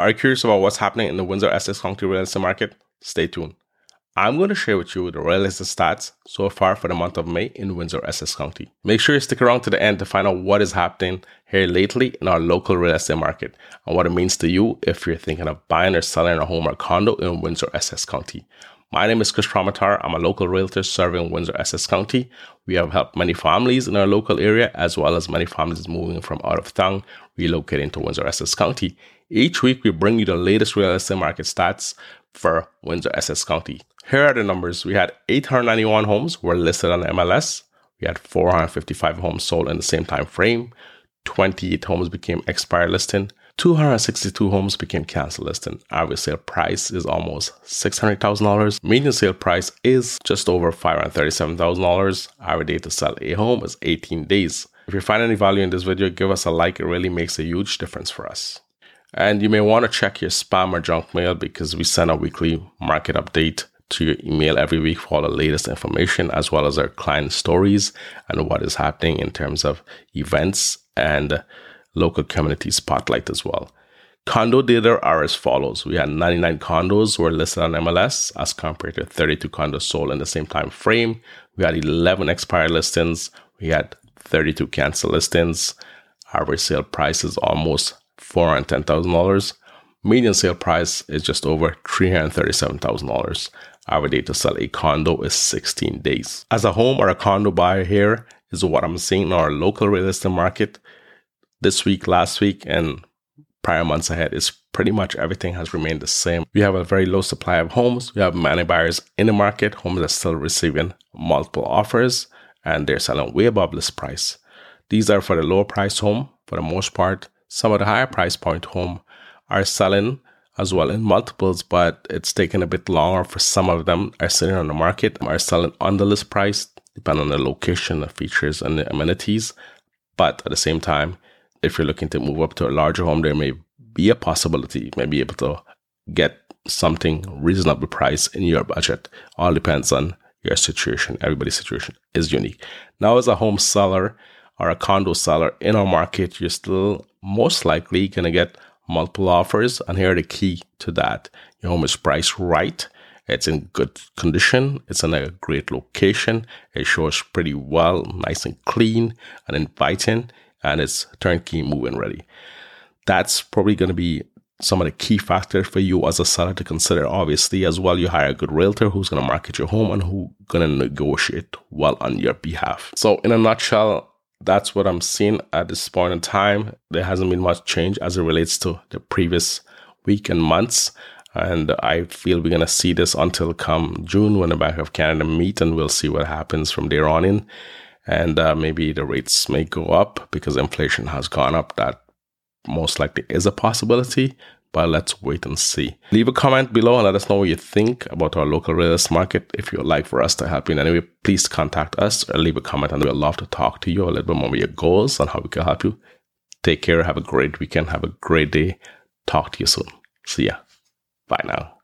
Are you curious about what's happening in the Windsor Essex County real estate market? Stay tuned. I'm going to share with you the real estate stats so far for the month of May in Windsor Essex County. Make sure you stick around to the end to find out what is happening here lately in our local real estate market and what it means to you if you're thinking of buying or selling a home or condo in Windsor Essex County. My name is Kris Ramotar. I'm a local realtor serving Windsor Essex County. We have helped many families in our local area as well as many families moving from out of town relocating to Windsor Essex County. Each week we bring you the latest real estate market stats for Windsor Essex County. Here are the numbers. We had 891 homes were listed on MLS. We had 455 homes sold in the same time frame. 28 homes became expired listing. 262 homes became cancel listing. Average sale price is almost $600,000. Median sale price is just over $537,000. Average day to sell a home is 18 days. If you find any value in this video, give us a like. It really makes a huge difference for us. And you may want to check your spam or junk mail because we send a weekly market update to your email every week for all the latest information, as well as our client stories and what is happening in terms of events and local community spotlight as well. Condo data are as follows. We had 99 condos were listed on MLS as compared to 32 condos sold in the same time frame. We had 11 expired listings. We had 32 cancel listings. Average sale price is almost $410,000. Median sale price is just over $337,000. Our day to sell a condo is 16 days. As a home or a condo buyer here is what I'm seeing in our local real estate market this week, last week, and prior months ahead is pretty much everything has remained the same. We have a very low supply of homes. We have many buyers in the market. Homes are still receiving multiple offers and they're selling way above list price. These are for the lower price home for the most part. Some of the higher price point home are selling as well in multiples, but it's taken a bit longer for some of them are sitting on the market, are selling on the list price, depending on the location, the features, and the amenities. But at the same time, if you're looking to move up to a larger home, there may be a possibility you may be able to get something reasonable price in your budget. All depends on your situation. Everybody's situation is unique. Now, as a home seller or a condo seller in our market, you're still most likely going to get multiple offers. And here are the key to that. Your home is priced right. It's in good condition. It's in a great location. It shows pretty well, nice and clean and inviting, and it's turnkey move-in ready. That's probably going to be some of the key factors for you as a seller to consider. Obviously, as well, you hire a good realtor who's going to market your home and who going to negotiate well on your behalf. So, in a nutshell, that's what I'm seeing at this point in time. There hasn't been much change as it relates to the previous week and months. And I feel we're going to see this until come June when the Bank of Canada meet and we'll see what happens from there on in. And uh, maybe the rates may go up because inflation has gone up. That most likely is a possibility but let's wait and see. Leave a comment below and let us know what you think about our local real estate market. If you'd like for us to help you in any way, please contact us or leave a comment and we'd love to talk to you a little bit more about your goals and how we can help you. Take care. Have a great weekend. Have a great day. Talk to you soon. See ya. Bye now.